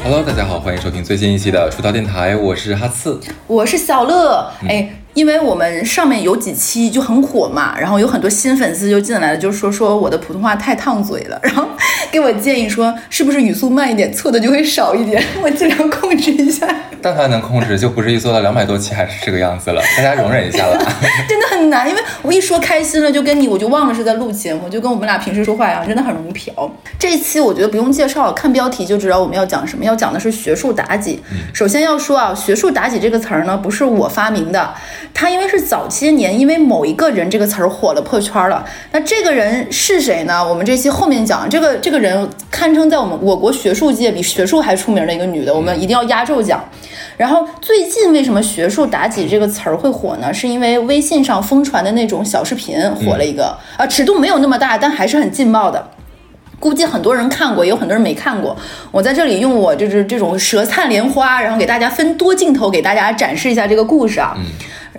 Hello，大家好，欢迎收听最新一期的出道电台，我是哈次，我是小乐。哎，因为我们上面有几期就很火嘛，然后有很多新粉丝就进来了，就说说我的普通话太烫嘴了，然后给我建议说是不是语速慢一点，错的就会少一点，我尽量控制一下。但凡能控制，就不至于做到两百多期还是这个样子了，大家容忍一下吧。真的很难，因为我一说开心了，就跟你我就忘了是在录节目，就跟我们俩平时说话一样，真的很容易飘。这一期我觉得不用介绍，看标题就知道我们要讲什么，要讲的是学术妲己。首先要说啊，学术妲己这个词儿呢，不是我发明的，它因为是早些年因为某一个人这个词儿火了破圈了。那这个人是谁呢？我们这期后面讲。这个这个人堪称在我们我国学术界比学术还出名的一个女的，我们一定要压轴讲。然后最近为什么“学术妲己”这个词儿会火呢？是因为微信上疯传的那种小视频火了一个，啊，尺度没有那么大，但还是很劲爆的。估计很多人看过，也有很多人没看过。我在这里用我就是这种舌灿莲花，然后给大家分多镜头给大家展示一下这个故事啊。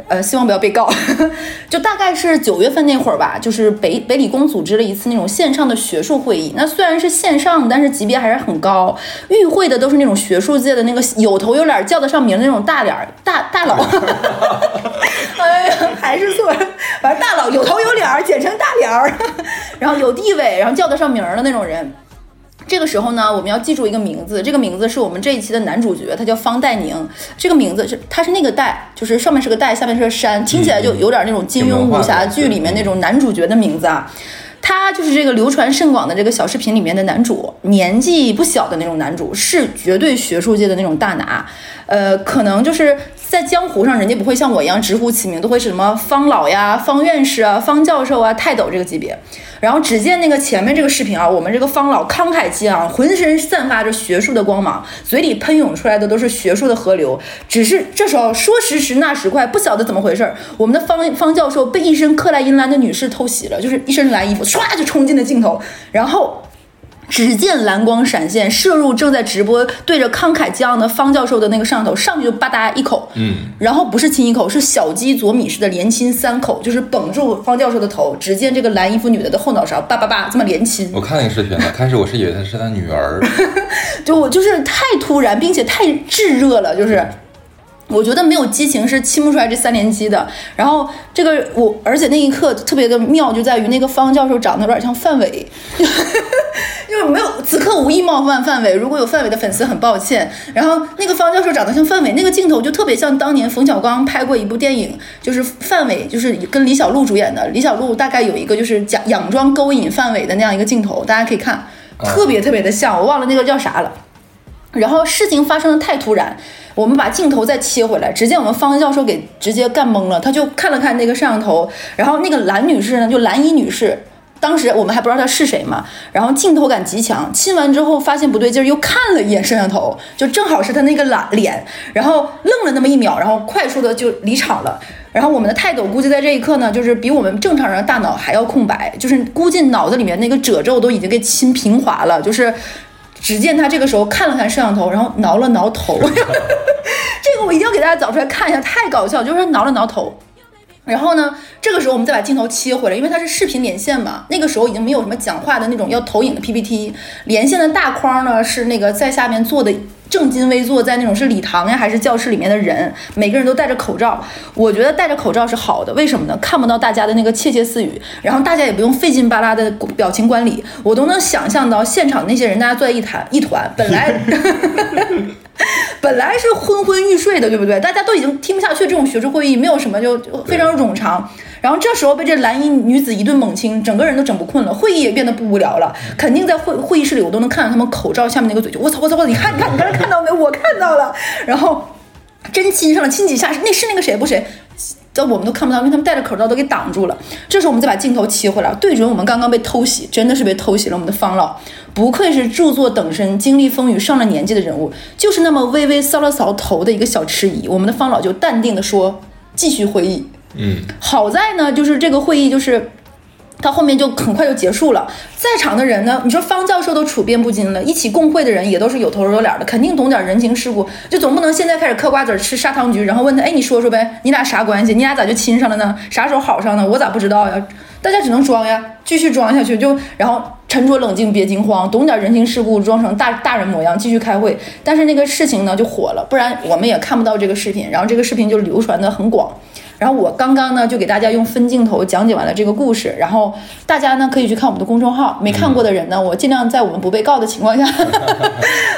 呃，希望不要被告。就大概是九月份那会儿吧，就是北北理工组织了一次那种线上的学术会议。那虽然是线上，但是级别还是很高。与会的都是那种学术界的那个有头有脸、叫得上名的那种大脸儿大大佬。哎呀，还是错了，反正大佬有头有脸儿，简称大脸儿。然后有地位，然后叫得上名儿的那种人。这个时候呢，我们要记住一个名字，这个名字是我们这一期的男主角，他叫方代宁。这个名字是，他是那个代，就是上面是个代，下面是个山，听起来就有点那种金庸武侠剧里面那种男主角的名字啊。他就是这个流传甚广的这个小视频里面的男主，年纪不小的那种男主，是绝对学术界的那种大拿。呃，可能就是在江湖上，人家不会像我一样直呼其名，都会是什么方老呀、方院士啊、方教授啊、泰斗这个级别。然后只见那个前面这个视频啊，我们这个方老慷慨激昂，浑身散发着学术的光芒，嘴里喷涌出来的都是学术的河流。只是这时候说时迟那时快，不晓得怎么回事儿，我们的方方教授被一身克莱因蓝的女士偷袭了，就是一身蓝衣服，唰就冲进了镜头，然后。只见蓝光闪现，射入正在直播对着慷慨激昂的方教授的那个摄像头，上去就吧嗒一口，嗯，然后不是亲一口，是小鸡啄米式的连亲三口，就是绷住方教授的头。只见这个蓝衣服女的的后脑勺叭叭叭这么连亲，我看那个视频了，开始我是以为她是她女儿，就我就是太突然，并且太炙热了，就是。我觉得没有激情是亲不出来这三连击的。然后这个我，而且那一刻特别的妙，就在于那个方教授长得有点像范伟，就是没有此刻无意冒犯范伟，如果有范伟的粉丝很抱歉。然后那个方教授长得像范伟，那个镜头就特别像当年冯小刚拍过一部电影，就是范伟就是跟李小璐主演的，李小璐大概有一个就是假佯装勾引范伟的那样一个镜头，大家可以看，特别特别的像，我忘了那个叫啥了。然后事情发生的太突然，我们把镜头再切回来，只见我们方教授给直接干懵了，他就看了看那个摄像头，然后那个蓝女士呢，就蓝衣女士，当时我们还不知道她是谁嘛，然后镜头感极强，亲完之后发现不对劲儿，又看了一眼摄像头，就正好是她那个懒脸，然后愣了那么一秒，然后快速的就离场了。然后我们的泰斗估计在这一刻呢，就是比我们正常人的大脑还要空白，就是估计脑子里面那个褶皱都已经给亲平滑了，就是。只见他这个时候看了看摄像头，然后挠了挠头。这个我一定要给大家找出来看一下，太搞笑，就是挠了挠头。然后呢，这个时候我们再把镜头切回来，因为它是视频连线嘛，那个时候已经没有什么讲话的那种要投影的 PPT，连线的大框呢是那个在下面坐的正襟危坐在那种是礼堂呀还是教室里面的人，每个人都戴着口罩。我觉得戴着口罩是好的，为什么呢？看不到大家的那个窃窃私语，然后大家也不用费劲巴拉的表情管理，我都能想象到现场那些人大家坐在一团一团，本来。本来是昏昏欲睡的，对不对？大家都已经听不下去这种学术会议，没有什么就就非常冗长。然后这时候被这蓝衣女子一顿猛亲，整个人都整不困了，会议也变得不无聊了。肯定在会会议室里，我都能看到他们口罩下面那个嘴，就我操我操我操！你看你看你刚才看到没？我看到了。然后真亲上了，亲几下，那是那个谁不谁？但我们都看不到，因为他们戴着口罩都给挡住了。这时候我们再把镜头切回来，对准我们刚刚被偷袭，真的是被偷袭了。我们的方老，不愧是著作等身、经历风雨、上了年纪的人物，就是那么微微搔了搔头的一个小迟疑，我们的方老就淡定的说：“继续会议。”嗯，好在呢，就是这个会议就是。到后面就很快就结束了。在场的人呢，你说方教授都处变不惊了，一起共会的人也都是有头有脸的，肯定懂点人情世故，就总不能现在开始嗑瓜子吃砂糖橘，然后问他，哎，你说说呗，你俩啥关系？你俩咋就亲上了呢？啥时候好上的？我咋不知道呀？大家只能装呀，继续装下去，就然后沉着冷静，别惊慌，懂点人情世故，装成大大人模样，继续开会。但是那个事情呢就火了，不然我们也看不到这个视频，然后这个视频就流传的很广。然后我刚刚呢就给大家用分镜头讲解完了这个故事，然后大家呢可以去看我们的公众号，没看过的人呢，我尽量在我们不被告的情况下，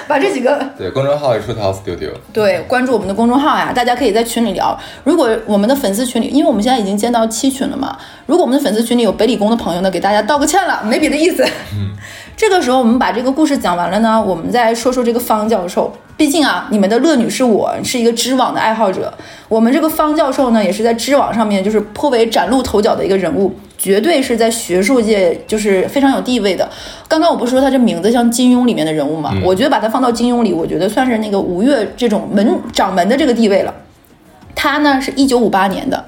把这几个对，公众号是 Truth House Studio。对，关注我们的公众号呀，大家可以在群里聊。如果我们的粉丝群里，因为我们现在已经建到七群了嘛，如果我们的粉丝群里有北理工的朋友呢，给大家道个歉了，没别的意思。这个时候我们把这个故事讲完了呢，我们再说说这个方教授。毕竟啊，你们的乐女是我是一个知网的爱好者，我们这个方教授呢，也是在知网上面就是颇为崭露头角的一个人物，绝对是在学术界就是非常有地位的。刚刚我不是说他这名字像金庸里面的人物嘛，我觉得把他放到金庸里，我觉得算是那个吴越这种门掌门的这个地位了。他呢是一九五八年的，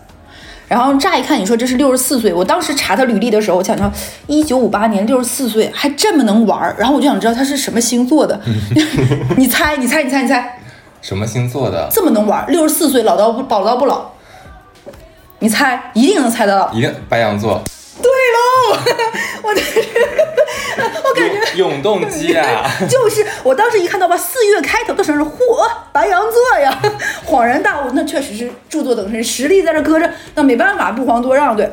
然后乍一看你说这是六十四岁，我当时查他履历的时候，我想到一九五八年六十四岁还这么能玩儿，然后我就想知道他是什么星座的，你猜你猜你猜你猜，什么星座的？这么能玩儿，六十四岁老到不老到不老，你猜一定能猜得到。一定白羊座。我的我感觉。永永动机啊！就是我当时一看到吧，四月开头的时候是嚯，白羊座呀，恍然大悟，那确实是著作等身，实力在这搁着，那没办法，不遑多让，对。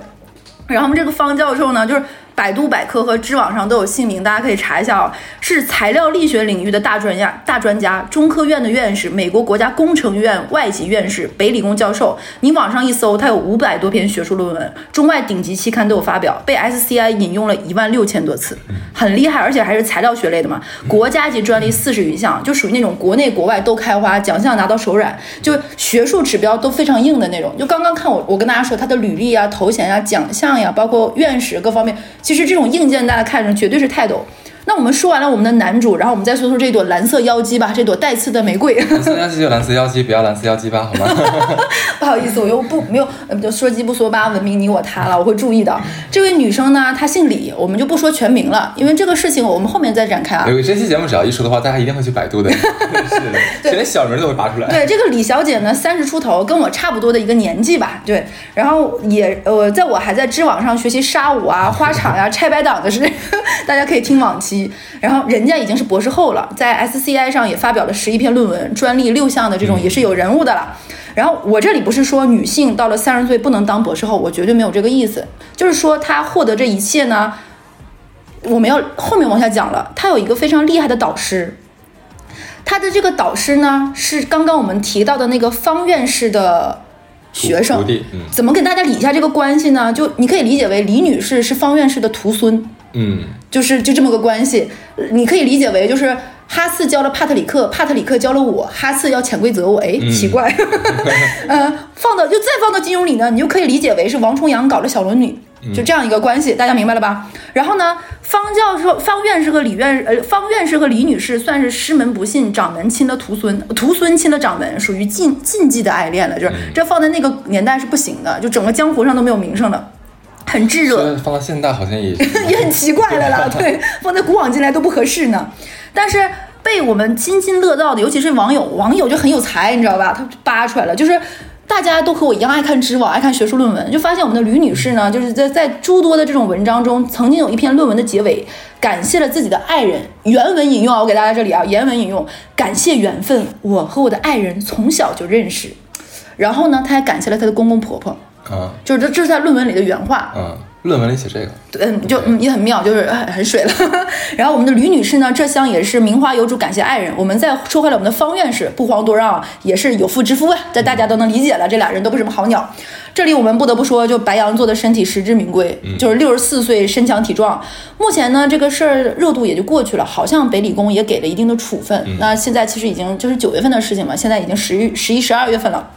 然后我们这个方教授呢，就是百度百科和知网上都有姓名，大家可以查一下啊，是材料力学领域的大专家、大专家，中科院的院士，美国国家工程院外籍院士，北理工教授。你网上一搜，他有五百多篇学术论文，中外顶级期刊都有发表，被 SCI 引用了一万六千多次，很厉害，而且还是材料学类的嘛。国家级专利四十余项，就属于那种国内国外都开花，奖项拿到手软，就学术指标都非常硬的那种。就刚刚看我，我跟大家说他的履历啊、头衔呀、奖项呀，包括院士各方面，其实这种硬件大家看着绝对是泰斗。那我们说完了我们的男主，然后我们再说说这朵蓝色妖姬吧，这朵带刺的玫瑰。蓝色妖姬就蓝色妖姬，不要蓝色妖姬吧，好吗？不好意思，我又不没有呃就说鸡不说八，文明你我他了，我会注意的。这位女生呢，她姓李，我们就不说全名了，因为这个事情我们后面再展开啊。有这期节目只要一说的话，大家一定会去百度的。是的，连小名都会拔出来。对，这个李小姐呢，三十出头，跟我差不多的一个年纪吧。对，然后也呃，在我还在知网上学习沙舞啊、花场呀、拆白党的时候，大家可以听往期。然后人家已经是博士后了，在 SCI 上也发表了十一篇论文，专利六项的这种也是有人物的了。然后我这里不是说女性到了三十岁不能当博士后，我绝对没有这个意思，就是说她获得这一切呢，我们要后面往下讲了。她有一个非常厉害的导师，她的这个导师呢是刚刚我们提到的那个方院士的学生怎么给大家理一下这个关系呢？就你可以理解为李女士是方院士的徒孙。嗯，就是就这么个关系，呃你可以理解为就是哈次教了帕特里克，帕特里克教了我，哈次要潜规则我，哎，奇怪，呃，放到就再放到金庸里呢，你就可以理解为是王重阳搞了小龙女，就这样一个关系，大家明白了吧？然后呢，方教授、方院士和李院呃方院士和李女士算是师门不信，掌门亲了徒孙，徒孙亲了掌门，属于禁禁忌的爱恋了，就是这放在那个年代是不行的，就整个江湖上都没有名声了，很炙热。放到现代好像也 也很奇怪了啦，对，放在古往今来都不合适呢。但是被我们津津乐道的，尤其是网友，网友就很有才，你知道吧？他扒出来了，就是大家都和我一样爱看知网，爱看学术论文，就发现我们的吕女士呢，就是在在诸多的这种文章中，曾经有一篇论文的结尾，感谢了自己的爱人。原文引用啊，我给大家这里啊，原文引用，感谢缘分，我和我的爱人从小就认识。然后呢，她还感谢了她的公公婆婆，啊就是这这是在论文里的原话。嗯，论文里写这个，嗯，就嗯也很妙，就是哎 很水了。然后我们的吕女士呢，这厢也是名花有主，感谢爱人。我们再说回来，我们的方院士不遑多让，也是有妇之夫啊，这大家都能理解了。这俩人都不是什么好鸟。这里我们不得不说，就白羊座的身体实至名归，就是六十四岁身强体壮。目前呢，这个事儿热度也就过去了，好像北理工也给了一定的处分。那现在其实已经就是九月份的事情嘛，现在已经十一、十一、十二月份了。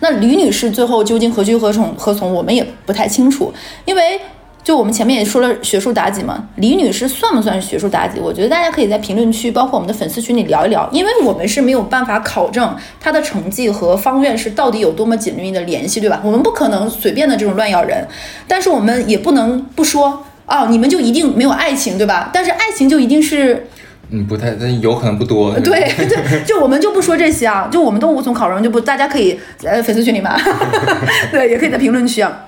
那吕女士最后究竟何去何从何从，我们也不太清楚，因为就我们前面也说了学术妲己嘛，李女士算不算学术妲己？我觉得大家可以在评论区，包括我们的粉丝群里聊一聊，因为我们是没有办法考证她的成绩和方院士到底有多么紧密的联系，对吧？我们不可能随便的这种乱咬人，但是我们也不能不说哦，你们就一定没有爱情，对吧？但是爱情就一定是嗯，不太，但有可能不多。对 对，就我们就不说这些啊，就我们都无从考证，就不大家可以呃粉丝群里嘛，对，也可以在评论区啊。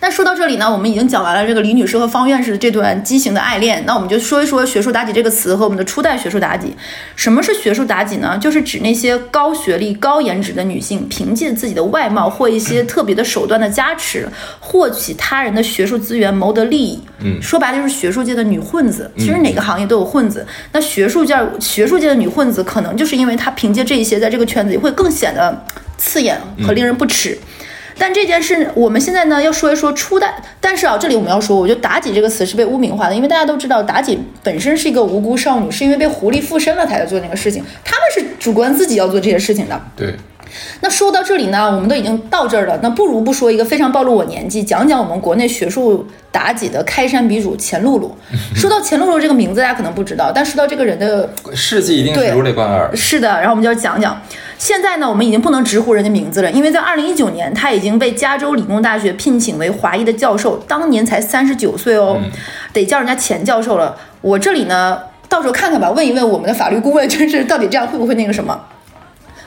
那说到这里呢，我们已经讲完了这个李女士和方院士的这段畸形的爱恋，那我们就说一说“学术妲己”这个词和我们的初代学术妲己。什么是学术妲己呢？就是指那些高学历、高颜值的女性，凭借自己的外貌或一些特别的手段的加持，获取他人的学术资源，谋得利益。嗯说白了就是学术界的女混子。其实哪个行业都有混子，那学术界学术界的女混子，可能就是因为她凭借这一些，在这个圈子里会更显得刺眼和令人不齿。但这件事，我们现在呢要说一说初代。但是啊，这里我们要说，我觉得妲己这个词是被污名化的，因为大家都知道妲己本身是一个无辜少女，是因为被狐狸附身了才要做那个事情。他们是主观自己要做这些事情的。对，那说到这里呢，我们都已经到这儿了，那不如不说一个非常暴露我年纪，讲讲我们国内学术妲己的开山鼻祖钱露露。说到钱露露这个名字，大家可能不知道，但说到这个人的事迹一定对是如雷贯耳。是的，然后我们就要讲讲。现在呢，我们已经不能直呼人家名字了，因为在二零一九年，他已经被加州理工大学聘请为华裔的教授，当年才三十九岁哦，得叫人家钱教授了。我这里呢，到时候看看吧，问一问我们的法律顾问，就是到底这样会不会那个什么。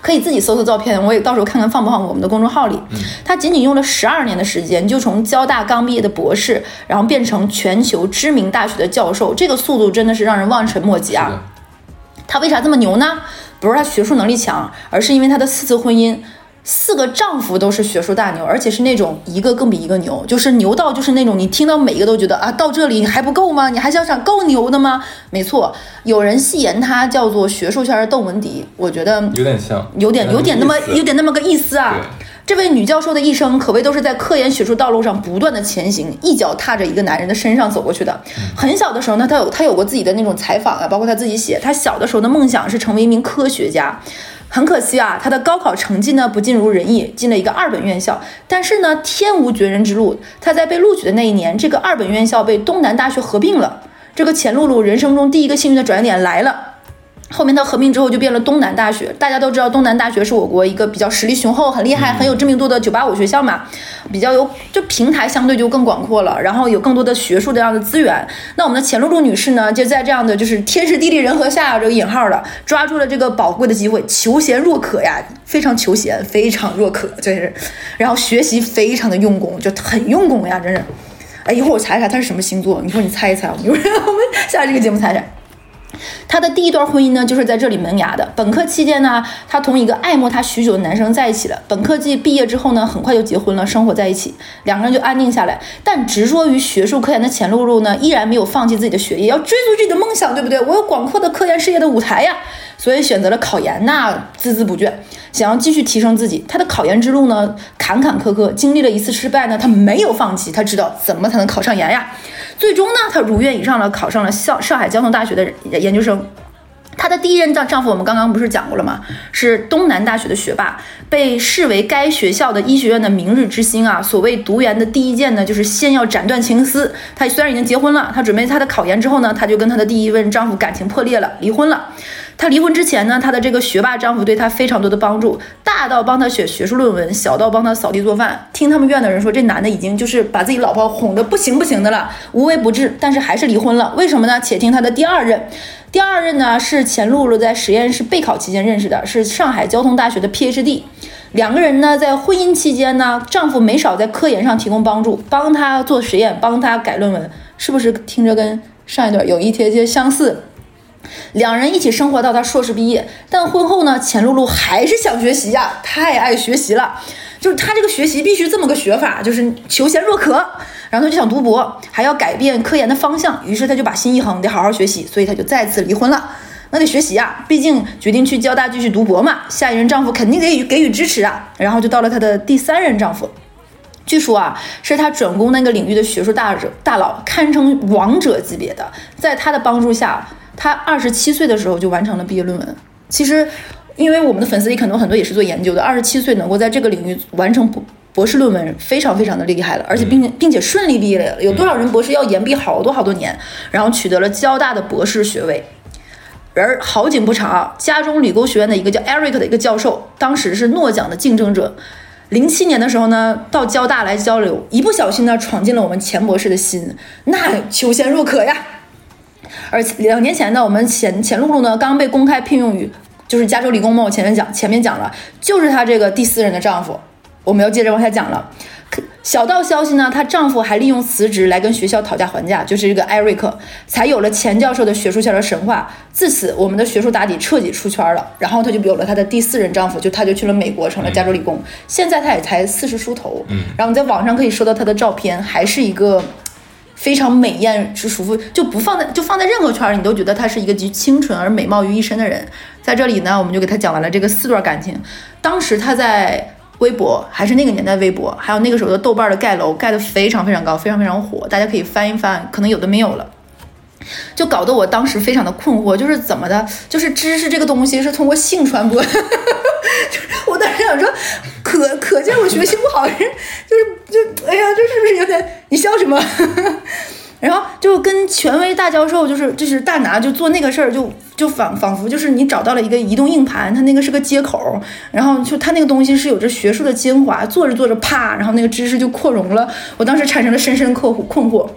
可以自己搜搜照片，我也到时候看看放不放我们的公众号里。他仅仅用了十二年的时间，就从交大刚毕业的博士，然后变成全球知名大学的教授，这个速度真的是让人望尘莫及啊！他为啥这么牛呢？不是他学术能力强，而是因为他的四次婚姻，四个丈夫都是学术大牛，而且是那种一个更比一个牛，就是牛到就是那种你听到每一个都觉得啊，到这里还不够吗？你还想想够牛的吗？没错，有人戏言她叫做学术圈的邓文迪，我觉得有点像，有点有点那么有点那么个意思啊。这位女教授的一生可谓都是在科研学术道路上不断的前行，一脚踏着一个男人的身上走过去的。很小的时候呢，她有她有过自己的那种采访啊，包括她自己写，她小的时候的梦想是成为一名科学家。很可惜啊，他的高考成绩呢不尽如人意，进了一个二本院校。但是呢，天无绝人之路，他在被录取的那一年，这个二本院校被东南大学合并了。这个钱露露人生中第一个幸运的转折点来了。后面它合并之后就变了东南大学，大家都知道东南大学是我国一个比较实力雄厚、很厉害、很有知名度的985学校嘛，比较有就平台相对就更广阔了，然后有更多的学术这样的资源。那我们的钱露露女士呢，就在这样的就是天时地利人和下这个引号的抓住了这个宝贵的机会，求贤若渴呀，非常求贤，非常若渴，真是，然后学习非常的用功，就很用功呀，真是。哎，一会儿我查一查他是什么星座，一会儿你猜一猜，一会儿我们下这个节目猜猜。她的第一段婚姻呢，就是在这里萌芽的。本科期间呢，她同一个爱慕她许久的男生在一起了。本科季毕业之后呢，很快就结婚了，生活在一起，两个人就安定下来。但执着于学术科研的钱露露呢，依然没有放弃自己的学业，要追逐自己的梦想，对不对？我有广阔的科研事业的舞台呀，所以选择了考研，那孜孜不倦，想要继续提升自己。她的考研之路呢，坎坎坷坷，经历了一次失败呢，她没有放弃，她知道怎么才能考上研呀。最终呢，她如愿以偿了，考上了上上海交通大学的研究生。她的第一任丈丈夫，我们刚刚不是讲过了吗？是东南大学的学霸，被视为该学校的医学院的明日之星啊。所谓读研的第一件呢，就是先要斩断情丝。她虽然已经结婚了，她准备她的考研之后呢，她就跟她的第一任丈夫感情破裂了，离婚了。她离婚之前呢，她的这个学霸丈夫对她非常多的帮助，大到帮她写学术论文，小到帮她扫地做饭。听他们院的人说，这男的已经就是把自己老婆哄得不行不行的了，无微不至，但是还是离婚了。为什么呢？且听她的第二任。第二任呢是钱露露在实验室备考期间认识的，是上海交通大学的 PhD。两个人呢在婚姻期间呢，丈夫没少在科研上提供帮助，帮她做实验，帮她改论文，是不是听着跟上一段有一些些相似？两人一起生活到她硕士毕业，但婚后呢，钱露露还是想学习呀，太爱学习了。就是她这个学习必须这么个学法，就是求贤若渴。然后她就想读博，还要改变科研的方向，于是她就把心一横，得好好学习，所以她就再次离婚了。那得学习啊，毕竟决定去交大继续读博嘛，下一任丈夫肯定给予给予支持啊。然后就到了她的第三任丈夫，据说啊，是她转攻那个领域的学术大者大佬，堪称王者级别的。在她的帮助下，她二十七岁的时候就完成了毕业论文。其实，因为我们的粉丝里可能很多也是做研究的，二十七岁能够在这个领域完成博博士论文非常非常的厉害了，而且并并且顺利毕业了。有多少人博士要延毕好多好多年，然后取得了交大的博士学位。而好景不长啊，加州理工学院的一个叫 Eric 的一个教授，当时是诺奖的竞争者。零七年的时候呢，到交大来交流，一不小心呢，闯进了我们钱博士的心，那求贤若渴呀。而两年前呢，我们钱钱露露呢刚被公开聘用于就是加州理工嘛，前面讲前面讲了，就是她这个第四任的丈夫。我们要接着往下讲了。小道消息呢，她丈夫还利用辞职来跟学校讨价还价，就是这个艾瑞克，才有了钱教授的学术圈的神话。自此，我们的学术打底彻底出圈了。然后她就有了她的第四任丈夫，就她就去了美国，成了加州理工。现在她也才四十出头，嗯，然后你在网上可以收到她的照片，还是一个非常美艳之舒服，就不放在就放在任何圈儿，你都觉得她是一个集清纯而美貌于一身的人。在这里呢，我们就给她讲完了这个四段感情。当时她在微博，还是那个年代微博，还有那个时候的豆瓣的盖楼盖得非常非常高，非常非常火，大家可以翻一翻，可能有的没有了。就搞得我当时非常的困惑，就是怎么的，就是知识这个东西是通过性传播，就是我当时想说，可可见我学习不好，人就是就哎呀，这是不是有点？你笑什么？然后就跟权威大教授，就是就是大拿就做那个事儿，就就仿仿佛就是你找到了一个移动硬盘，它那个是个接口，然后就它那个东西是有着学术的精华，做着做着啪，然后那个知识就扩容了。我当时产生了深深困惑困惑。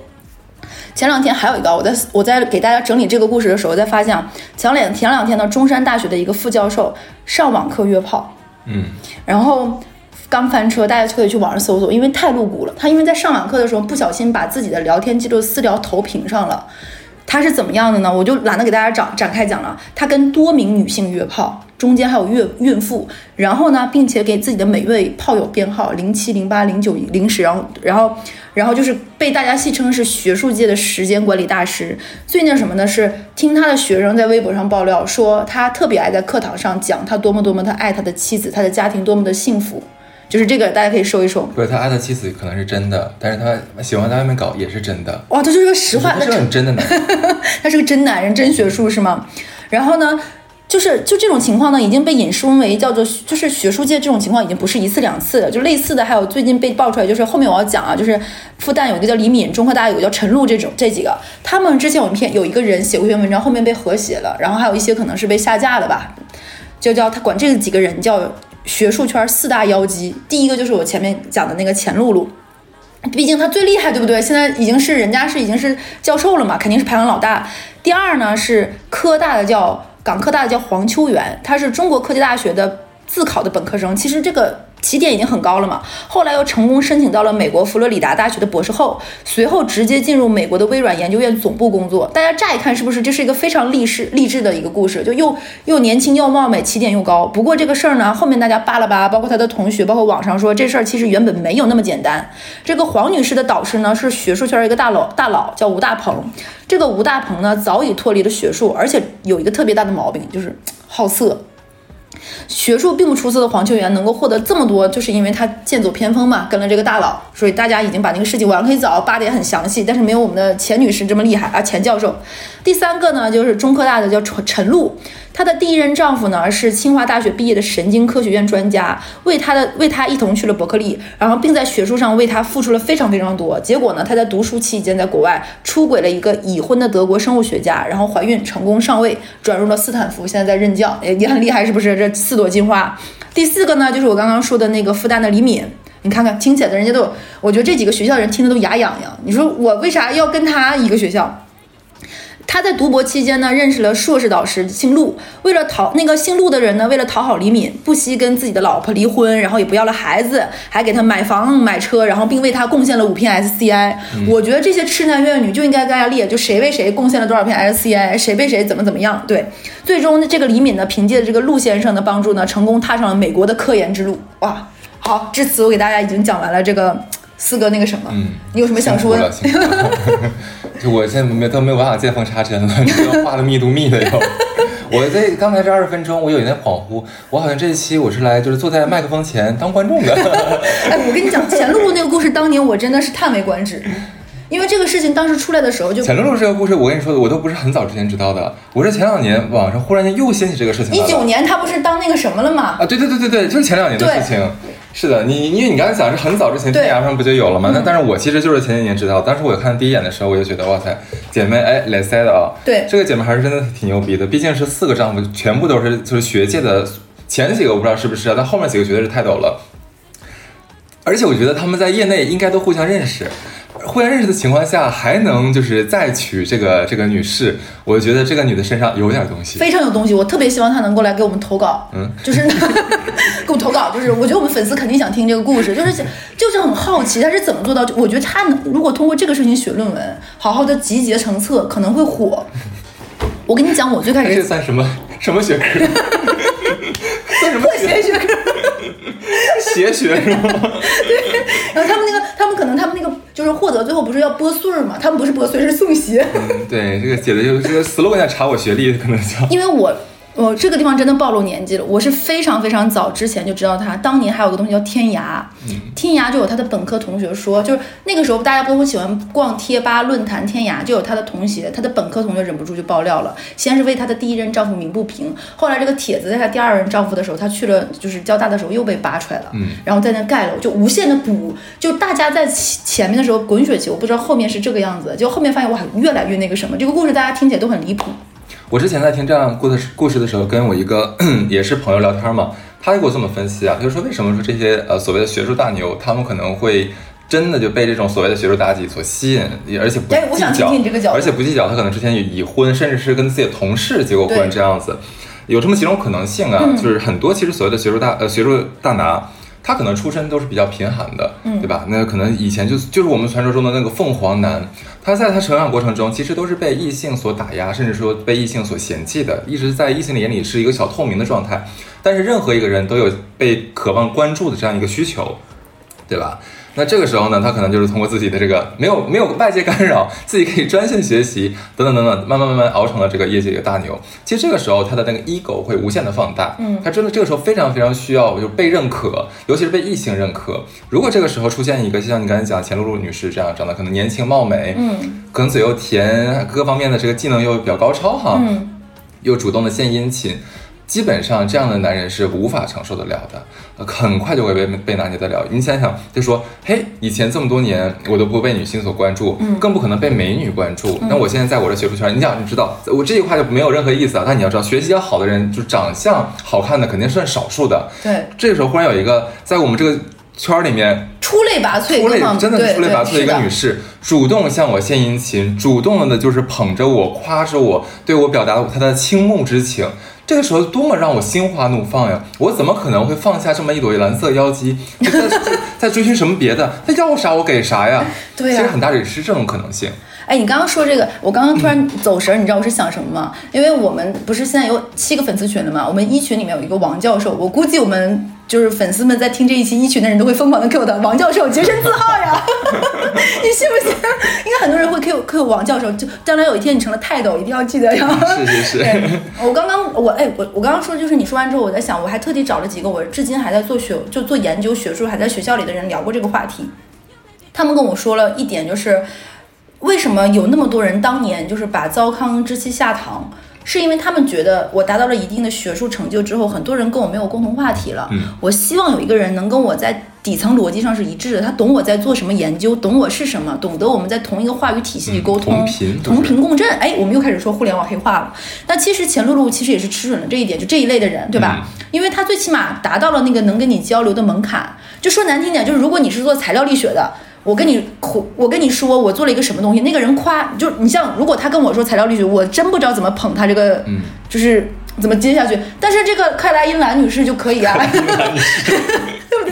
前两天还有一个，我在我在给大家整理这个故事的时候，在发现前两前两天呢，中山大学的一个副教授上网课约炮，嗯，然后刚翻车，大家就可以去网上搜搜，因为太露骨了。他因为在上网课的时候不小心把自己的聊天记录私聊投屏上了。他是怎么样的呢？我就懒得给大家展展开讲了。他跟多名女性约炮，中间还有孕孕妇，然后呢，并且给自己的每位炮友编号零七、零八、零九、零十，然后然后然后就是被大家戏称是学术界的时间管理大师。最那什么呢？是听他的学生在微博上爆料说，他特别爱在课堂上讲他多么多么他爱他的妻子，他的家庭多么的幸福。就是这个，大家可以说一说。不是他爱的妻子可能是真的，但是他喜欢在外面搞也是真的。哇，这就是个实话他。是个很真的男人。他是个真男人，真学术是吗？然后呢，就是就这种情况呢，已经被引申为叫做，就是学术界这种情况已经不是一次两次了，就类似的还有最近被爆出来，就是后面我要讲啊，就是复旦有一个叫李敏，中科大有个叫陈露这种这几个，他们之前有一篇有一个人写过一篇文章，后面被和谐了，然后还有一些可能是被下架了吧，就叫他管这几个人叫学术圈四大妖姬，第一个就是我前面讲的那个钱露露。毕竟他最厉害，对不对？现在已经是人家是已经是教授了嘛，肯定是排行老大。第二呢是科大的叫港科大的叫黄秋元，他是中国科技大学的自考的本科生，其实这个起点已经很高了嘛。后来又成功申请到了美国佛罗里达大学的博士后，随后直接进入美国的微软研究院总部工作。大家乍一看是不是这是一个非常励志励志的一个故事？就又又年轻又貌美，起点又高。不过这个事儿呢，后面大家扒了扒，包括他的同学，包括网上说这事儿其实原本没有那么简单。这个黄女士的导师呢是学术圈一个大佬，大佬叫吴大鹏。这个吴大鹏呢早已脱离了学术，而且有一个特别大的毛病，就是好色。学术并不出色的黄秋元能够获得这么多，就是因为他剑走偏锋嘛，跟了这个大佬，所以大家已经把那个事情往黑早扒的也很详细，但是没有我们的钱女士这么厉害啊，钱教授。第三个呢，就是中科大的叫陈陈露，她的第一任丈夫呢是清华大学毕业的神经科学院专家，为她的为她一同去了伯克利，然后并在学术上为她付出了非常非常多。结果呢，她在读书期间在国外出轨了一个已婚的德国生物学家，然后怀孕成功上位，转入了斯坦福，现在在任教，也也很厉害，是不是？这四朵金花。第四个呢，就是我刚刚说的那个复旦的李敏。你看看，听起来的人家都，我觉得这几个学校的人听得都牙痒痒。你说我为啥要跟他一个学校？他在读博期间呢，认识了硕士导师姓陆。为了讨那个姓陆的人呢，为了讨好李敏，不惜跟自己的老婆离婚，然后也不要了孩子，还给他买房买车，然后并为他贡献了五篇 SCI。我觉得这些痴男怨女就应该大家列，就谁为谁贡献了多少篇 SCI，谁被谁怎么怎么样。对，最终呢，这个李敏呢，凭借着这个陆先生的帮助呢，成功踏上了美国的科研之路。哇，好，至此我给大家已经讲完了这个四个那个什么，嗯，你有什么想说的？就我现在没都没有办法见缝插针了，你这画的密度密的哟。我在刚才这二十分钟，我有一点恍惚，我好像这一期我是来就是坐在麦克风前当观众的。哎，我跟你讲，钱露露那个故事，当年我真的是叹为观止，因为这个事情当时出来的时候就钱露露这个故事，我跟你说的，我都不是很早之前知道的，我是前两年网上忽然间又掀起这个事情。一九年他不是当那个什么了吗？啊，对对对对对，就是前两年的对事情。是的，你因为你刚才讲是很早之前对天涯上不就有了吗？那但是我其实就是前几年知道，当时我看第一眼的时候，我就觉得哇塞，姐妹哎来塞的啊，对这个姐妹还是真的挺牛逼的，毕竟是四个丈夫，全部都是就是学界的前几个我不知道是不是啊，但后面几个绝对是泰斗了。而且我觉得他们在业内应该都互相认识，互相认识的情况下，还能就是再娶这个这个女士，我觉得这个女的身上有点东西。非常有东西，我特别希望她能够来给我们投稿，嗯，就是给我投稿，就是我觉得我们粉丝肯定想听这个故事，就是就是很好奇她是怎么做到，我觉得她能如果通过这个事情写论文，好好的集结成册，可能会火。我跟你讲，我最开始这始算什么什么学科？算什么学科，邪学是吗？然后他们那个，他们可能他们那个就是获得最后不是要拨穗儿嘛？他们不是拨穗，是送鞋。嗯，对，这个写的就是这个 slogan 查我学历，可能叫。因为我我这个地方真的暴露年纪了，我是非常非常早之前就知道他，当年还有个东西叫天涯，天涯就有他的本科同学说，就是那个时候大家不都会喜欢逛贴吧论坛，天涯就有他的同学，他的本科同学忍不住就爆料了，先是为他的第一任丈夫鸣不平，后来这个帖子在他第二任丈夫的时候，他去了就是交大的时候又被扒出来了，嗯然后在那盖楼，就无限的补，就大家在前前面的时候滚雪球，不知道后面是这个样子，就后面发现哇越来越那个什么，这个故事大家听起来都很离谱，我之前在听这样故事故事的时候，跟我一个 也是朋友聊天嘛，他就给我这么分析啊，他就说为什么说这些呃所谓的学术大牛，他们可能会真的就被这种所谓的学术妲己所吸引，而且不哎我想计较听听你这个角而且不计较他可能之前已已婚，甚至是跟自己的同事结过婚对这样子，有这么几种可能性啊，就是很多其实所谓的学术大呃学术大拿。他可能出身都是比较贫寒的，嗯对吧？那可能以前就就是我们传说中的那个凤凰男，他在他成长过程中其实都是被异性所打压，甚至说被异性所嫌弃的，一直在异性的眼里是一个小透明的状态。但是任何一个人都有被渴望关注的这样一个需求，对吧？那这个时候呢，他可能就是通过自己的这个没有没有外界干扰，自己可以专心学习，等等等等，慢慢慢慢熬成了这个业界一个大牛。其实这个时候他的那个 ego 会无限的放大，嗯他真的这个时候非常非常需要就被认可，尤其是被异性认可。如果这个时候出现一个就像你刚才讲钱露露女士这样长得可能年轻貌美，嗯可能嘴又甜，各方面的这个技能又比较高超哈，嗯。又主动的献殷勤，基本上这样的男人是无法承受得了的，呃很快就会被被拿捏得了。你想想，就说，嘿，以前这么多年我都不被女性所关注，嗯更不可能被美女关注。那我现在在我的学术圈，你想，你知道，我这句话就没有任何意思啊。但你要知道，学习要好的人，就长相好看的肯定算少数的。对，这个时候忽然有一个在我们这个圈儿里面出类拔萃，出类真的是出类拔萃的一个女士。主动向我献殷勤，主动的就是捧着我，夸着我，对我表达她的倾慕之情。这个时候多么让我心花怒放呀！我怎么可能会放下这么一朵蓝色妖姬，在在 在追寻什么别的？她要啥我给啥呀？对呀其实很大也是这种可能性。哎，你刚刚说这个，我刚刚突然走神儿，你知道我是想什么吗？因为我们不是现在有七个粉丝群了嘛，我们一群里面有一个王教授，我估计我们就是粉丝们在听这一期一群的人都会疯狂的 Q 他王教授洁身自好呀，你信不信？应该很多人会 Q Q 王教授，就将来有一天你成了泰斗，一定要记得呀。是是是对，我刚刚我哎我我刚刚说就是你说完之后，我在想，我还特地找了几个我至今还在做学就做研究学术还在学校里的人聊过这个话题，他们跟我说了一点就是。为什么有那么多人当年就是把糟糠之妻下堂？是因为他们觉得我达到了一定的学术成就之后，很多人跟我没有共同话题了。嗯我希望有一个人能跟我在底层逻辑上是一致的，他懂我在做什么研究，懂我是什么，懂得我们在同一个话语体系里沟通，嗯同频同频共振。哎，我们又开始说互联网黑化了。那其实钱露露其实也是吃准了这一点，就这一类的人，对吧？因为他最起码达到了那个能跟你交流的门槛。就说难听点，就是如果你是做材料力学的。我跟你我跟你说，我做了一个什么东西，那个人夸，就你像，如果他跟我说材料力学，我真不知道怎么捧他这个，嗯就是怎么接下去。但是这个克莱因兰女士就可以啊，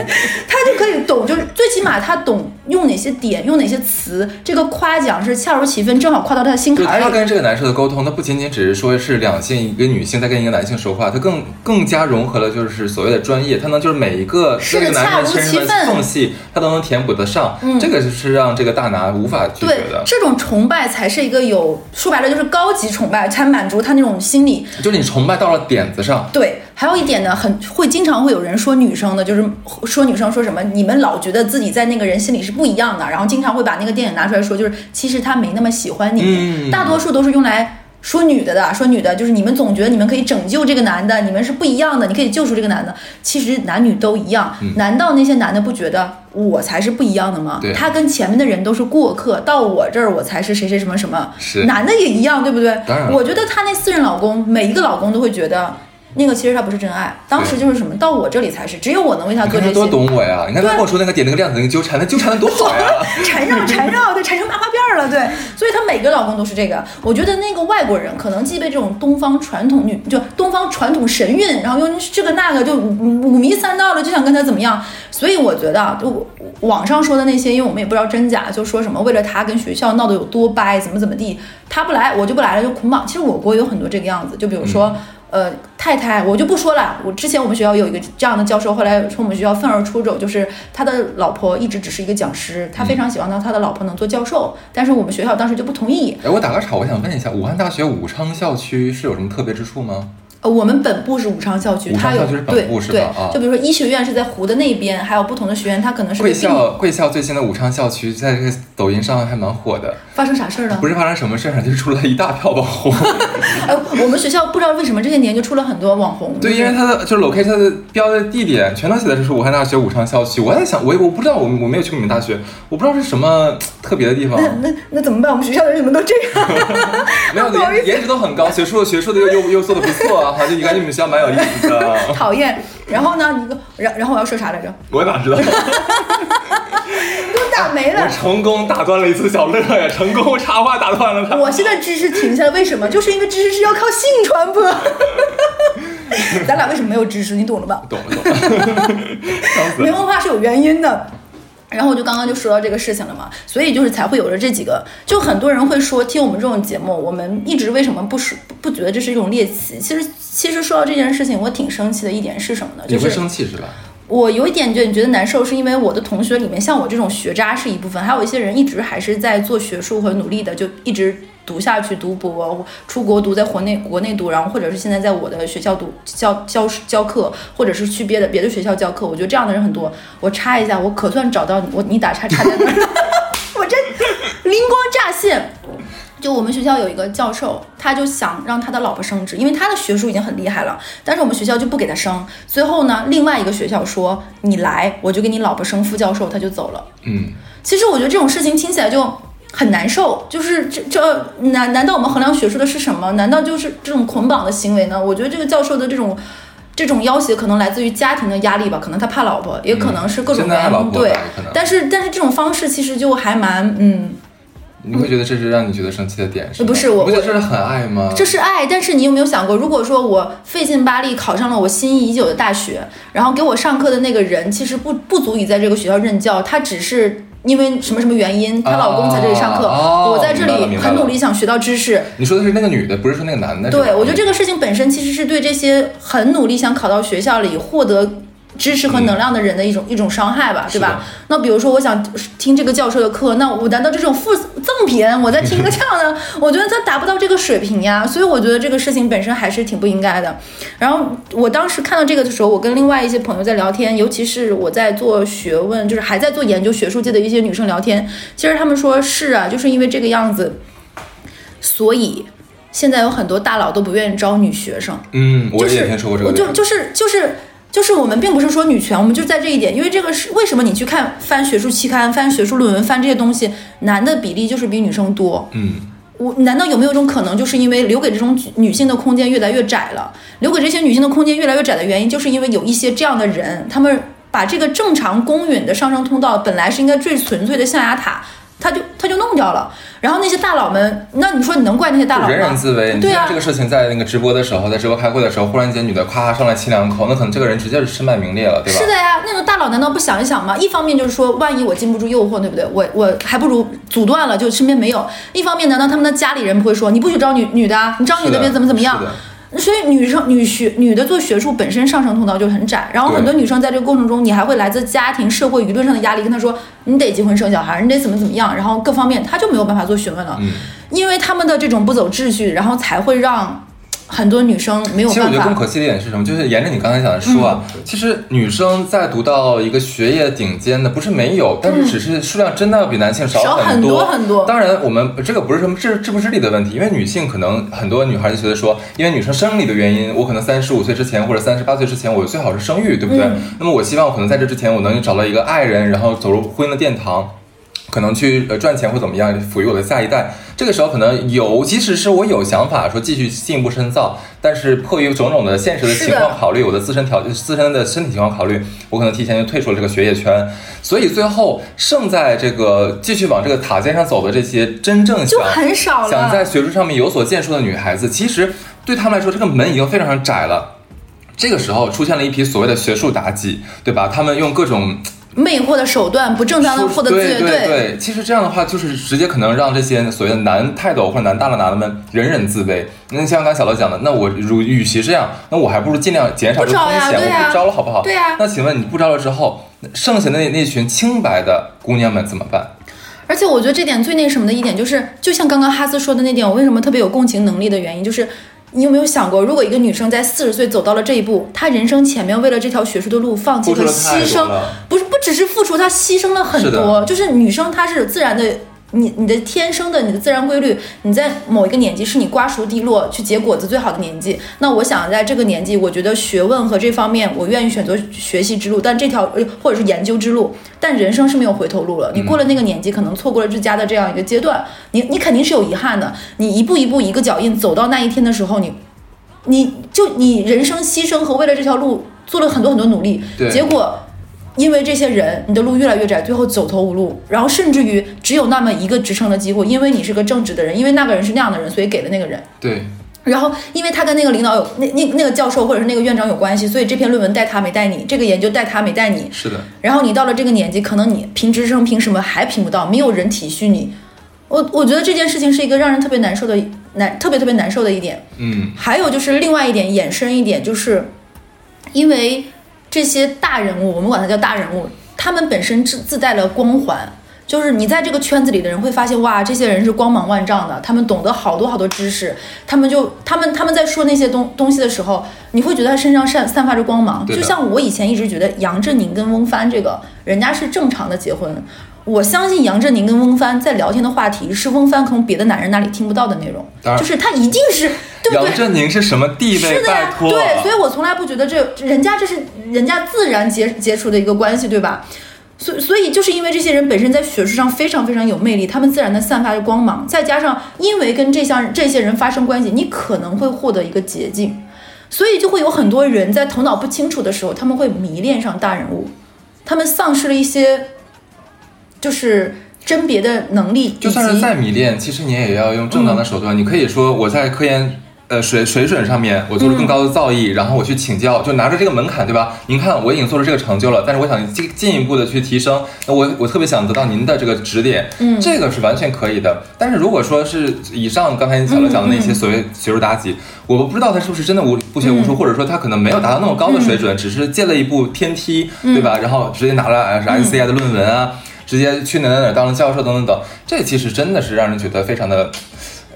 对不对？她就可以懂，就是最起码他懂用哪些点，用哪些词，这个夸奖是恰如其分，正好夸到他的心坎里。他跟这个男生的沟通，他不仅仅只是说是两性一个女性在跟一个男性说话，他更更加融合了就是所谓的专业，他能就是每一个这个男人恰如身上的缝隙，他都能填补得上。这个是让这个大拿无法拒绝的，。这种崇拜才是一个有说白了就是高级崇拜，才满足他那种心理。就是你崇拜到了点子上，对，还有一点呢，很会经常会有人说女生的，就是说女生说什么，你们老觉得自己在那个人心里是不一样的，然后经常会把那个电影拿出来说，就是其实他没那么喜欢你，嗯大多数都是用来说女的的，说女的就是你们总觉得你们可以拯救这个男的，你们是不一样的，你可以救出这个男的。其实男女都一样，难道那些男的不觉得我才是不一样的吗对？他跟前面的人都是过客，到我这儿我才是谁谁什么什么。是男的也一样，对不对当然？我觉得他那四任老公，每一个老公都会觉得。那个其实他不是真爱，当时就是什么，到我这里才是，只有我能为他做这些。懂我呀！你看他跟我说那个点那个量子那个纠缠，那纠缠的多好呀！缠绕缠绕，对，缠成麻花辫儿了，对，所以她每个老公都是这个。我觉得那个外国人可能既被这种东方传统女，就东方传统神韵，然后又这个那个就五五迷三道了，就想跟他怎么样。所以我觉得啊，就网上说的那些，因为我们也不知道真假，就说什么为了他跟学校闹得有多掰，怎么怎么地，他不来我就不来了，就捆绑。其实我国有很多这个样子，就比如说。呃，太太，我就不说了。我之前我们学校有一个这样的教授，后来从我们学校愤而出走，就是他的老婆一直只是一个讲师，他非常喜欢他他的老婆能做教授，但是我们学校当时就不同意。哎，我打个岔，我想问一下，武汉大学武昌校区是有什么特别之处吗？呃，我们本部是武昌校区，它有校区是本对对部是吧啊，就比如说医学院是在湖的那边，还有不同的学院，它可能是贵校贵校最新的武昌校区，在这个抖音上还蛮火的。发生啥事儿了不？是发生什么事儿，就出了一大票网红。呃，我们学校不知道为什么这些年就出了很多网红，对，因为它的就是 location 它的标的地点全都写的是武汉大学武昌校区。我在想，我我不知道，我我没有去过你们大学，我不知道是什么特别的地方。那那那怎么办？我们学校的人怎么都这样？没有 颜颜值都很高，学术学术的又又又做的不错啊，哈，就你感觉你们学校蛮有意思的。讨厌。然后呢，你个，然然后我要说啥来着？我哪知道？给我打没了 我。成功打断了一次小乐呀，成功插话打断了他。我现在知识停下来，为什么？就是因为知识是要靠性传播。咱俩为什么没有知识？你懂了吧？懂了懂了，没了。文化是有原因的。然后我就刚刚就说到这个事情了嘛，所以就是才会有了这几个。就很多人会说，听我们这种节目，我们一直为什么不说不觉得这是一种猎奇？其实其实说到这件事情，我挺生气的一点是什么呢？你会就是生气是吧？我有一点觉你觉得难受，是因为我的同学里面，像我这种学渣是一部分，还有一些人一直还是在做学术和努力的，就一直读下去，读博，出国读，在国内国内读，然后或者是现在在我的学校读教教教课，或者是去别的别的学校教课。我觉得这样的人很多。我插一下，我可算找到你，我你打叉叉在哪儿？我真灵光乍现。就我们学校有一个教授，他就想让他的老婆升职，因为他的学术已经很厉害了，但是我们学校就不给他升。最后呢，另外一个学校说你来，我就给你老婆升副教授，他就走了。嗯，其实我觉得这种事情听起来就很难受，就是这这难难道我们衡量学术的是什么？难道就是这种捆绑的行为呢？我觉得这个教授的这种。这种要挟可能来自于家庭的压力吧，可能他怕老婆，也可能是各种原因。对但是但是这种方式其实就还蛮嗯，你会觉得这是让你觉得生气的点是吗？不是我觉得这是很爱吗？这是爱，但是你有没有想过，如果说我费劲巴力考上了我心仪已久的大学，然后给我上课的那个人其实不不足以在这个学校任教，他只是因为什么什么原因，她老公在这里上课，哦我在这里很努力想学到知识。你说的是那个女的，不是说那个男的？对，我觉得这个事情本身其实是对这些很努力想考到学校里获得知识和能量的人的一种、一种伤害吧，对吧？那比如说，我想听这个教授的课，那我难道这种附赠品，我再听个这样的，我觉得他达不到这个水平呀，所以我觉得这个事情本身还是挺不应该的。然后我当时看到这个的时候，我跟另外一些朋友在聊天，尤其是我在做学问，就是还在做研究学术界的一些女生聊天，其实他们说是啊，就是因为这个样子，所以现在有很多大佬都不愿意招女学生。嗯，我就是也听说过这个点。我就就是就是就是我们并不是说女权，我们就在这一点，因为这个是为什么你去看翻学术期刊、翻学术论文、翻这些东西，男的比例就是比女生多。嗯，我难道有没有一种可能，就是因为留给这种女性的空间越来越窄了？留给这些女性的空间越来越窄的原因，就是因为有一些这样的人，他们把这个正常公允的上升通道，本来是应该最纯粹的象牙塔，他就他就弄掉了。然后那些大佬们，那你说你能怪那些大佬吗？人人自危。对啊这，个事情在那个直播的时候，在直播开会的时候，忽然间女的夸上来亲两口，那可能这个人直接是身败名裂了，对吧？是的呀，那个大佬难道不想一想吗？一方面就是说，万一我经不住诱惑，对不对？我我还不如阻断了，就身边没有。一方面，难道他们的家里人不会说，你不许招女女的啊，你招女的的别怎么怎么样是的？所以女生女学女的做学术本身上升通道就很窄，然后很多女生在这个过程中，你还会来自家庭、社会、舆论上的压力，跟她说你得结婚生小孩，你得怎么怎么样，然后各方面她就没有办法做学问了，嗯。因为他们的这种不走秩序，然后才会让很多女生没有其实我。觉得更可惜的一点是什么？就是沿着你刚才讲的说啊，嗯其实女生在读到一个学业顶尖的，不是没有，但是只是数量真的要比男性少少很多多很多当然，我们这个不是什么智智不智力的问题，因为女性可能很多女孩就觉得说，因为女生生理的原因，我可能三十五岁之前或者三十八岁之前，我最好是生育，对不对？嗯那么我希望我可能在这之前，我能找到一个爱人，然后走入婚姻的殿堂。可能去呃赚钱或怎么样，抚育我的下一代。这个时候可能有，即使是我有想法说继续进一步深造，但是迫于种种的现实的情况考虑，我的自身条自身的身体情况考虑，我可能提前就退出了这个学业圈。所以最后剩在这个继续往这个塔尖上走的这些真正就想很少了想在学术上面有所建树的女孩子，其实对她们来说，这个门已经非常非常窄了。这个时候出现了一批所谓的学术妲己，对吧？他们用各种魅惑的手段，不正当的获得资对源，对对，其实这样的话，就是直接可能让这些所谓的男泰斗或者男大佬拿的们人人自卑。那像刚才小乐讲的，那我如与其这样，那我还不如尽量减少这个风险，我不招了好不好？对呀那请问你不招了之后，剩下的那那群清白的姑娘们怎么办？而且我觉得这点最那什么的一点就是，就像刚刚哈斯说的那点，我为什么特别有共情能力的原因，就是你有没有想过，如果一个女生在四十岁走到了这一步，她人生前面为了这条学术的路放弃付出了牺牲，不是不只是付出，她牺牲了很多。就是女生她是自然的。你你的天生的你的自然规律，你在某一个年纪是你瓜熟蒂落去结果子最好的年纪。那我想在这个年纪，我觉得学问和这方面，我愿意选择学习之路，但这条呃或者是研究之路，但人生是没有回头路了。你过了那个年纪，可能错过了日家的这样一个阶段，你你肯定是有遗憾的。你一步一步一个脚印走到那一天的时候，你你就你人生牺牲和为了这条路做了很多很多努力，结果因为这些人，你的路越来越窄，最后走投无路，然后甚至于只有那么一个职称的机会，因为你是个正直的人，因为那个人是那样的人，所以给了那个人。对，然后，因为他跟那个领导有那那那个教授或者是那个院长有关系，所以这篇论文带他没带你，这个研究带他没带你。是的，然后你到了这个年纪，可能你评职称凭什么还评不到，没有人体恤你。我我觉得这件事情是一个让人特别难受的难特别特别难受的一点。嗯，还有就是另外一点，衍生一点，就是因为这些大人物，我们管他叫大人物，他们本身自自带了光环。就是你在这个圈子里的人会发现，哇，这些人是光芒万丈的，他们懂得好多好多知识，他们就他们他们在说那些东东西的时候，你会觉得他身上散散发着光芒。就像我以前一直觉得杨振宁跟翁帆这个人家是正常的结婚，我相信杨振宁跟翁帆在聊天的话题是翁帆从别的男人那里听不到的内容就是他一定是 对不对？杨振宁是什么地位？是的呀，对，所以我从来不觉得这人家这是人家自然结结出的一个关系，对吧？所所以就是因为这些人本身在学术上非常非常有魅力，他们自然的散发着光芒，再加上因为跟这项这些人发生关系，你可能会获得一个捷径，所以就会有很多人在头脑不清楚的时候，他们会迷恋上大人物，他们丧失了一些就是甄别的能力，就算是再迷恋，其实你也要用正当的手段。你可以说我在科研呃水水准上面，我做了更高的造诣，然后我去请教，就拿着这个门槛，对吧？您看我已经做出这个成就了，但是我想进进一步的去提升，那我我特别想得到您的这个指点，嗯，这个是完全可以的。但是如果说是以上刚才小乐讲的那些所谓学术妲己，我不知道他是不是真的无不学无术，或者说他可能没有达到那么高的水准，只是借了一步天梯，对吧？然后直接拿了 SCI 的论文啊。直接去哪哪哪当了教授等等等，这其实真的是让人觉得非常的，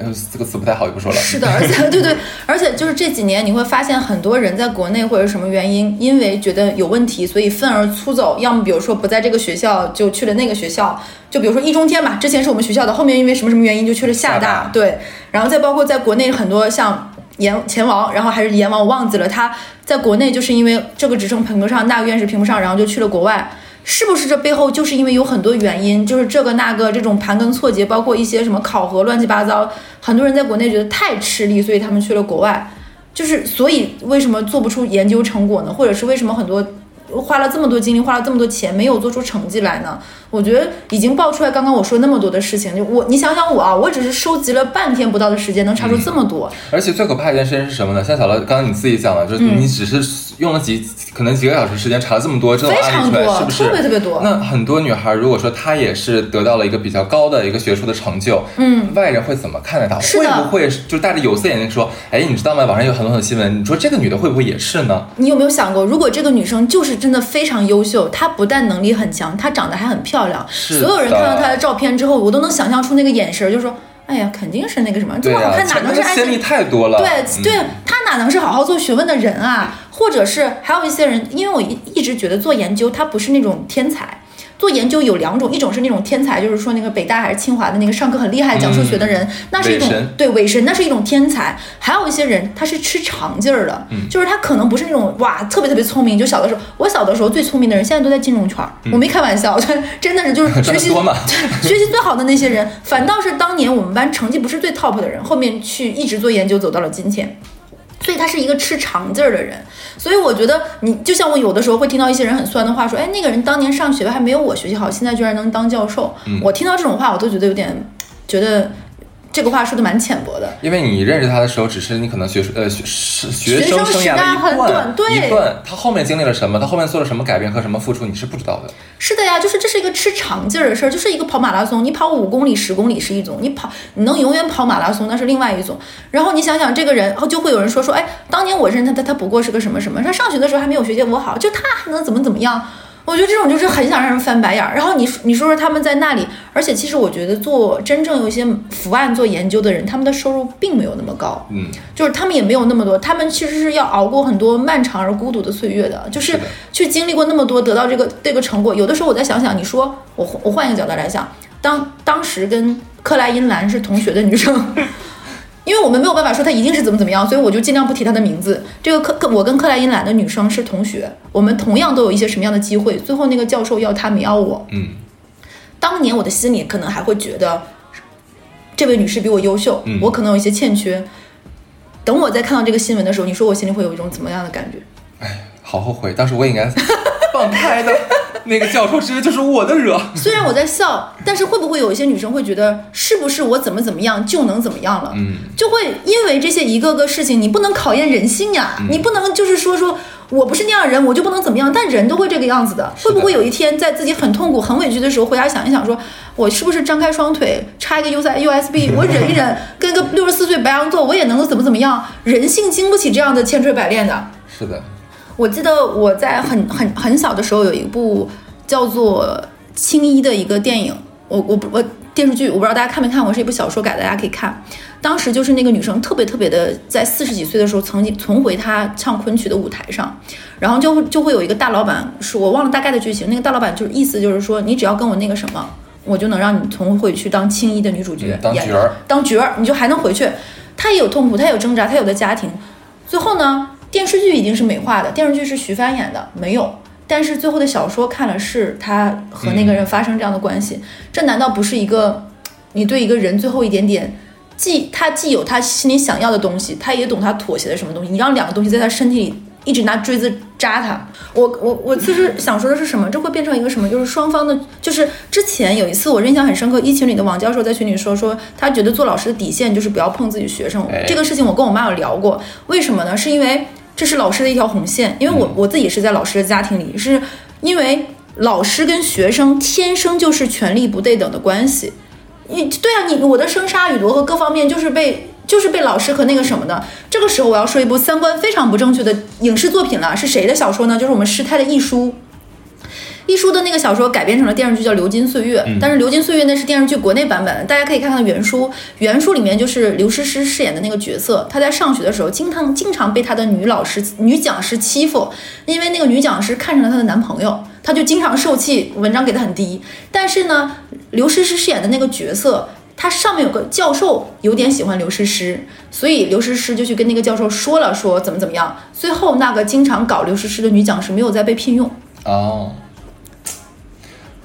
嗯，这个词不太好，就不说了。是的，而且 对对，而且就是这几年你会发现很多人在国内或者什么原因，因为觉得有问题，所以愤而出走，要么比如说不在这个学校就去了那个学校，就比如说易中天吧，之前是我们学校的，后面因为什么什么原因就去了厦大对，然后再包括在国内很多像。阎钱王，然后还是阎王，我忘记了。他在国内就是因为这个职称评不上，那个院士评不上，然后就去了国外。是不是这背后就是因为有很多原因，就是这个那个这种盘根错节，包括一些什么考核乱七八糟，很多人在国内觉得太吃力，所以他们去了国外。就是所以为什么做不出研究成果呢？或者是为什么很多花了这么多精力，花了这么多钱，没有做出成绩来呢？我觉得已经爆出来，刚刚我说那么多的事情，就我你想想我啊，我只是收集了半天不到的时间，能查出这么多。而且最可怕的一件事情是什么呢？像小乐刚刚你自己讲了，就是你只是用了几、可能几个小时时间查了这么多这种案例出来，多是不是？特别特别多那很多女孩如果说她也是得到了一个比较高的一个学术的成就，嗯，外人会怎么看待她？会不会就戴着有色眼镜说，哎，你知道吗？网上有很多很多新闻，你说这个女的会不会也是呢？你有没有想过，如果这个女生就是真的非常优秀，她不但能力很强，她长得还很漂亮，是所有人看到她的照片之后，我都能想象出那个眼神儿，就说哎呀，肯定是那个什么，这么好看哪能是爱情的先例太多了。对嗯对，他哪能是好好做学问的人啊？或者是还有一些人，因为我一一直觉得做研究他不是那种天才。做研究有两种，一种是那种天才，就是说那个北大还是清华的那个上课很厉害讲数学的人，那是一种对伪神，那是一种天才。还有一些人他是吃长劲儿的，嗯就是他可能不是那种哇特别特别聪明，就小的时候，我小的时候最聪明的人现在都在金融圈儿，我没开玩笑，真的是就是 学习 学习最好的那些人，反倒是当年我们班成绩不是最 top 的人，后面去一直做研究走到了今天。所以他是一个吃长劲儿的人，所以我觉得你就像我有的时候会听到一些人很酸的话，说，哎，那个人当年上学还没有我学习好，现在居然能当教授。我听到这种话，我都觉得有点，觉得这个话说的蛮浅薄的。因为你认识他的时候，只是你可能学呃学是学学生生生涯的一段一段，他后面经历了什么，他后面做了什么改变和什么付出，你是不知道的。是的呀，就是这是一个吃长劲儿的事儿，就是一个跑马拉松，你跑五公里、十公里是一种，你跑你能永远跑马拉松那是另外一种。然后你想想这个人，然后就会有人说说，哎，当年我认识他，他他不过是个什么什么，他上学的时候还没有学姐我好，就他还能怎么怎么样？我觉得这种就是很想让人翻白眼儿。然后你你说说他们在那里，而且其实我觉得做真正有一些伏案做研究的人，他们的收入并没有那么高。嗯，就是他们也没有那么多，他们其实是要熬过很多漫长而孤独的岁月的，就是去经历过那么多，得到这个这个成果。有的时候我再想想，你说我我换一个角度来想，当当时跟克莱因兰是同学的女生。因为我们没有办法说他一定是怎么怎么样，所以我就尽量不提他的名字。这个克克，我跟克莱因兰的女生是同学，我们同样都有一些什么样的机会。最后那个教授要她没要我，嗯，当年我的心里可能还会觉得，这位女士比我优秀，嗯我可能有一些欠缺。等我再看到这个新闻的时候，你说我心里会有一种怎么样的感觉？哎好后悔，当时我应该放开的。那个教授直接就是我的惹。虽然我在笑，但是会不会有一些女生会觉得，是不是我怎么怎么样就能怎么样了？嗯，就会因为这些一个个事情，你不能考验人性呀，嗯你不能就是说说我不是那样的人，我就不能怎么样，但人都会这个样子的。会不会有一天在自己很痛苦、很委屈的时候，回家想一想说，我是不是张开双腿插一个 U 塞 USB，我忍一忍，跟个六十四岁白羊座，我也能够怎么怎么样？人性经不起这样的千锤百炼的。是的，我记得我在很很很小的时候有一部叫做《青衣》的一个电影，我我不我电视剧，我不知道大家看没看过，是一部小说改的，大家可以看。当时就是那个女生特别特别的，在四十几岁的时候，曾经重回她唱昆曲的舞台上，然后就会就会有一个大老板说，我忘了大概的剧情，那个大老板就是意思就是说，你只要跟我那个什么，我就能让你重回去当青衣的女主角，嗯当演角儿当角儿，你就还能回去。她也有痛苦，她也有挣扎，她有的家庭。最后呢，电视剧已经是美化的，电视剧是徐帆演的，没有。但是最后的小说看了是他和那个人发生这样的关系，这难道不是一个你对一个人最后一点点，既他既有他心里想要的东西，他也懂他妥协的什么东西？你让两个东西在他身体里一直拿锥子扎他，我我我其实想说的是什么？这会变成一个什么？就是双方的，就是之前有一次我印象很深刻，一群里的王教授在群里说说，他觉得做老师的底线就是不要碰自己学生。哎这个事情我跟我妈有聊过，为什么呢？是因为这是老师的一条红线，因为我我自己是在老师的家庭里，是因为老师跟学生天生就是权力不对等的关系。你对啊，你我的生杀予夺和各方面就是被就是被老师和那个什么的。这个时候我要说一部三观非常不正确的影视作品了，是谁的小说呢？就是我们师太的一书。一书的那个小说改编成了电视剧，叫《流金岁月》。但是《流金岁月》那是电视剧国内版本，大家可以看看原书。原书里面就是刘诗诗饰演的那个角色，她在上学的时候，经常经常被她的女老师、女讲师欺负，因为那个女讲师看上了她的男朋友，她就经常受气，文章给的很低。但是呢，刘诗诗饰演的那个角色。她上面有个教授有点喜欢刘诗诗，所以刘诗诗就去跟那个教授说了，说怎么怎么样。最后那个经常搞刘诗诗的女讲师没有再被聘用，哦，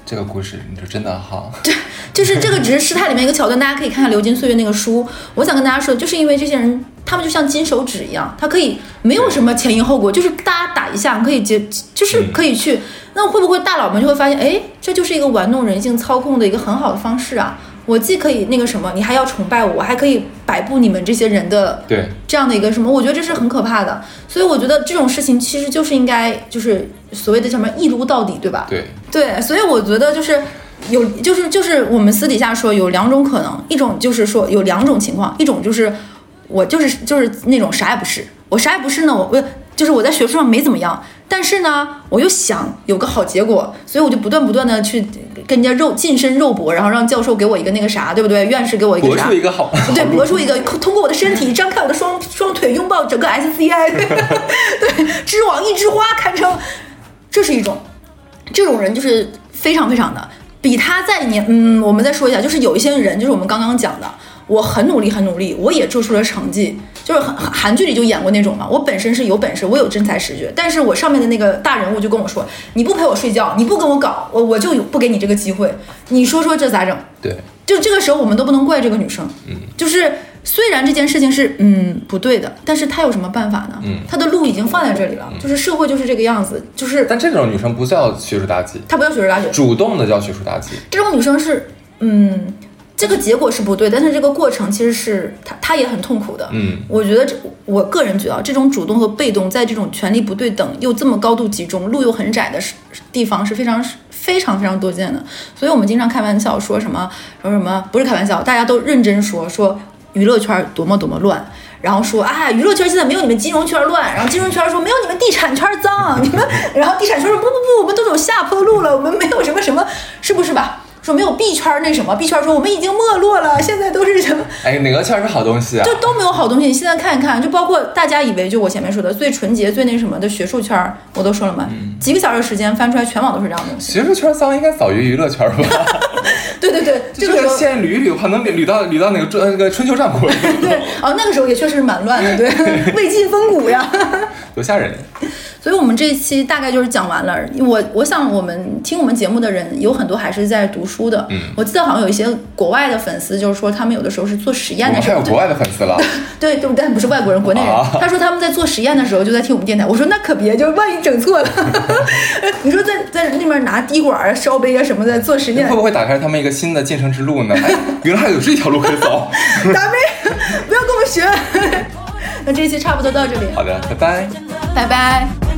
这个故事你说真的好，对就是这个只是师太里面一个桥段，大家可以看看《流金岁月》那个书。我想跟大家说，就是因为这些人，他们就像金手指一样，他可以没有什么前因后果，就是大家打一下可以接，就是可以去。那会不会大佬们就会发现，哎，这就是一个玩弄人性、操控的一个很好的方式啊？我既可以那个什么，你还要崇拜我，我还可以摆布你们这些人的对，这样的一个什么，我觉得这是很可怕的。所以我觉得这种事情其实就是应该就是所谓的什么一撸到底，对吧？对，对，所以我觉得就是有，就是就是我们私底下说有两种可能，一种就是说有两种情况，一种就是我就是就是那种啥也不是，我啥也不是呢，我我就是我在学术上没怎么样，但是呢，我又想有个好结果，所以我就不断不断的去跟人家肉近身肉搏，然后让教授给我一个那个啥，对不对？院士给我一个啥搏出？一个好，对，搏出一个，通过我的身体张开我的双双腿，拥抱整个 SCI，对，对，织网一枝花，堪称，这是一种，这种人就是非常非常的比他在年，嗯，我们再说一下，就是有一些人，就是我们刚刚讲的，我很努力很努力，我也做出了成绩，就是韩韩剧里就演过那种嘛，我本身是有本事，我有真才实学，但是我上面的那个大人物就跟我说，你不陪我睡觉，你不跟我搞，我我就有不给你这个机会，你说说这咋整？对，就这个时候，我们都不能怪这个女生，嗯，就是虽然这件事情是嗯不对的，但是她有什么办法呢？嗯她的路已经放在这里了，就是社会就是这个样子，就是但这种女生不叫学术妲己，她不叫学术妲己，主动的叫学术妲己。这种女生是嗯，这个结果是不对，但是这个过程其实是他他也很痛苦的，嗯我觉得这我个人觉得啊这种主动和被动在这种权力不对等又这么高度集中、路又很窄的时地方是非常非常非常多见的。所以我们经常开玩笑说什么说什么，不是开玩笑，大家都认真说说娱乐圈多么多么乱。然后说，啊，娱乐圈现在没有你们金融圈乱，然后金融圈说没有你们地产圈脏，你们，然后地产圈说不不不，我们都走下坡路了，我们没有什么什么，是不是吧？说没有币圈那什么，币圈说我们已经没落了，现在都是什么，哎，哪个圈是好东西啊？就都没有好东西。你现在看一看，就包括大家以为就我前面说的最纯洁、最那什么的学术圈，我都说了嘛，几个小时时间翻出来，全网都是这样的东西。学术圈脏应该早于娱乐圈吧？对 对对，这 这个时候个线捋一捋的话，能捋到捋到哪个春那个春秋战国，对哦，那个时候也确实是蛮乱的，对，魏晋风骨呀。多吓人！所以我们这一期大概就是讲完了。我我想我们听我们节目的人有很多还是在读书的。嗯我记得好像有一些国外的粉丝，就是说他们有的时候是做实验的时候，们还有国外的粉丝了，对 对，但不是外国人，国内人。啊他说他们在做实验的时候就在听我们电台。我说那可别，就万一整错了。你说在在那边拿滴管啊、烧杯啊什么的做实验会，不会打开他们一个新的晋升之路呢？哎，原来还有这条路可以走。达妹，不要跟我们学。那这一期差不多到这里，好的，拜拜。拜拜。